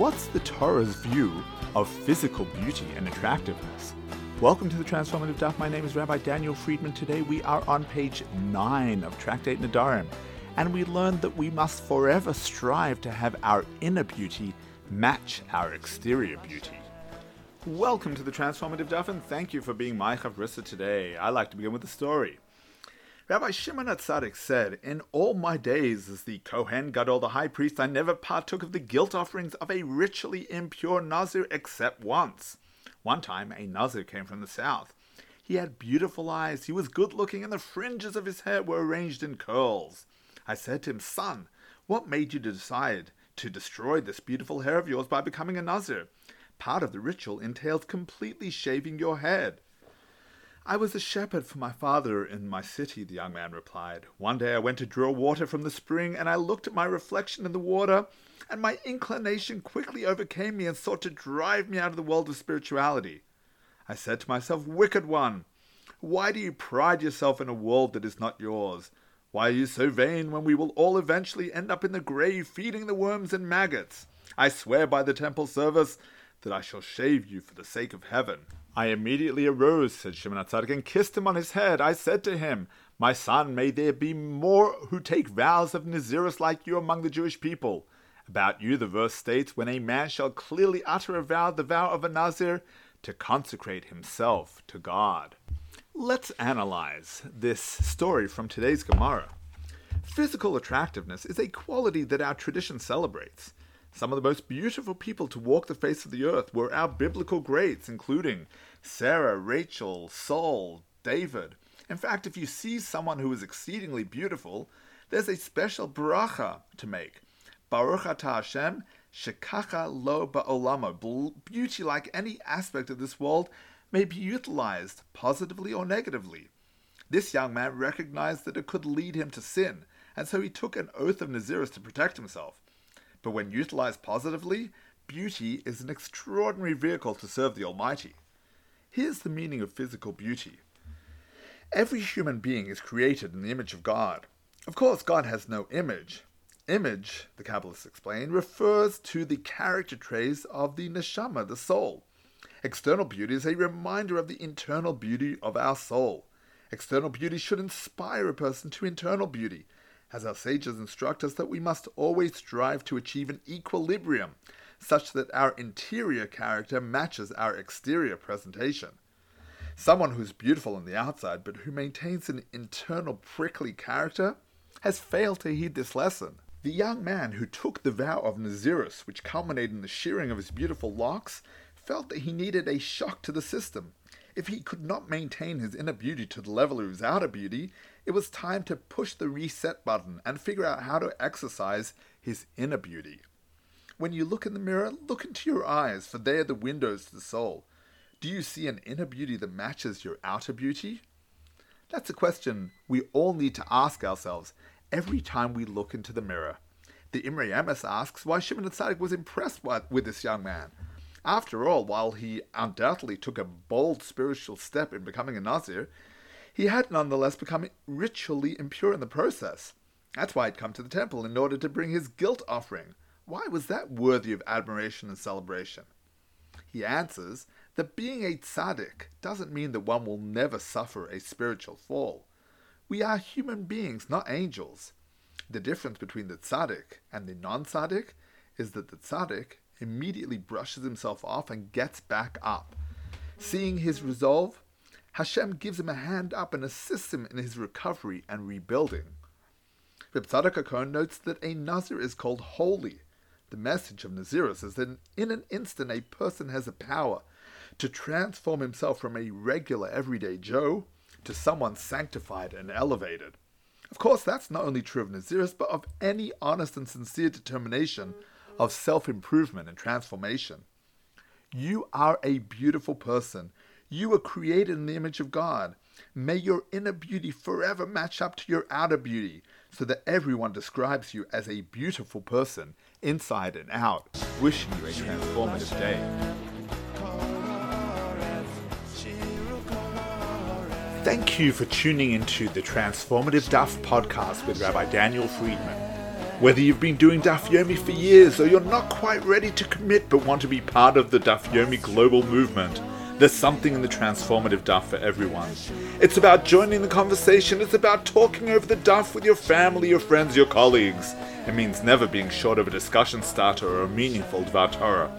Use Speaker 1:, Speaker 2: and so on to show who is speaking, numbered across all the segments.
Speaker 1: what's the Torah's view of physical beauty and attractiveness? Welcome to the Transformative Daf. My name is Rabbi Daniel Friedman. Today we are on page 9 of Tractate Nedarim, and we learned that we must forever strive to have our inner beauty match our exterior beauty. Welcome to the Transformative Daf, and thank you for being my Chavrissa today. I like to begin with a story. Rabbi Shimon HaTzadik said, In all my days as the Kohen Gadol, the high priest, I never partook of the guilt offerings of a ritually impure Nazir except once. One time, a Nazir came from the south. He had beautiful eyes, he was good looking, and the fringes of his hair were arranged in curls. I said to him, Son, what made you decide to destroy this beautiful hair of yours by becoming a Nazir? Part of the ritual entails completely shaving your head. I was a shepherd for my father in my city, the young man replied. One day I went to draw water from the spring, and I looked at my reflection in the water, and my inclination quickly overcame me and sought to drive me out of the world of spirituality. I said to myself, Wicked one, why do you pride yourself in a world that is not yours? Why are you so vain when we will all eventually end up in the grave feeding the worms and maggots? I swear by the temple service that I shall shave you for the sake of heaven. I immediately arose, said Shimon HaTzadik, and kissed him on his head. I said to him, My son, may there be more who take vows of Nazirus like you among the Jewish people. About you, the verse states, When a man shall clearly utter a vow, the vow of a Nazir, to consecrate himself to God. Let's analyze this story from today's Gemara. Physical attractiveness is a quality that our tradition celebrates. Some of the most beautiful people to walk the face of the earth were our biblical greats, including Sarah, Rachel, Saul, David. In fact, if you see someone who is exceedingly beautiful, there's a special bracha to make. Baruch atah Hashem, shekacha lo b'olamo. Beauty, like any aspect of this world, may be utilized positively or negatively. This young man recognized that it could lead him to sin, and so he took an oath of Nazirus to protect himself. But when utilized positively, beauty is an extraordinary vehicle to serve the Almighty. Here's the meaning of physical beauty. Every human being is created in the image of God. Of course, God has no image. Image, the Kabbalists explain, refers to the character traits of the neshama, the soul. External beauty is a reminder of the internal beauty of our soul. External beauty should inspire a person to internal beauty, as our sages instruct us that we must always strive to achieve an equilibrium, such that our interior character matches our exterior presentation. Someone who's beautiful on the outside but who maintains an internal prickly character has failed to heed this lesson. The young man who took the vow of Nazirus, which culminated in the shearing of his beautiful locks, felt that he needed a shock to the system. If he could not maintain his inner beauty to the level of his outer beauty, it was time to push the reset button and figure out how to exercise his inner beauty. When you look in the mirror, look into your eyes, for they are the windows to the soul. Do you see an inner beauty that matches your outer beauty? That's a question we all need to ask ourselves every time we look into the mirror. The Imrei Emes asks why Shimon Tzadik was impressed with this young man. After all, while he undoubtedly took a bold spiritual step in becoming a Nazir, he had nonetheless become ritually impure in the process. That's why he'd come to the temple in order to bring his guilt offering. Why was that worthy of admiration and celebration? He answers that being a tzaddik doesn't mean that one will never suffer a spiritual fall. We are human beings, not angels. The difference between the tzaddik and the non tzaddik is that the tzaddik immediately brushes himself off and gets back up. Seeing his resolve, Hashem gives him a hand up and assists him in his recovery and rebuilding. Reb Tzadok notes that a Nazir is called holy. The message of Nazirus is that in an instant a person has a power to transform himself from a regular everyday Joe to someone sanctified and elevated. Of course, that's not only true of Nazirus, but of any honest and sincere determination of self improvement and transformation. You are a beautiful person. You were created in the image of God. May your inner beauty forever match up to your outer beauty so that everyone describes you as a beautiful person inside and out. Wishing you a transformative day. Thank you for tuning into the Transformative Daf podcast with Rabbi Daniel Friedman. Whether you've been doing Daf Yomi for years or you're not quite ready to commit but want to be part of the Daf Yomi global movement, there's something in the transformative Daf for everyone. It's about joining the conversation, it's about talking over the Daf with your family, your friends, your colleagues. It means never being short of a discussion starter or a meaningful Dvar Torah.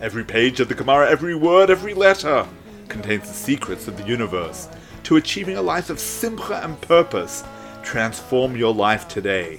Speaker 1: Every page of the Gemara, every word, every letter contains the secrets of the universe. To achieving a life of simcha and purpose, transform your life today.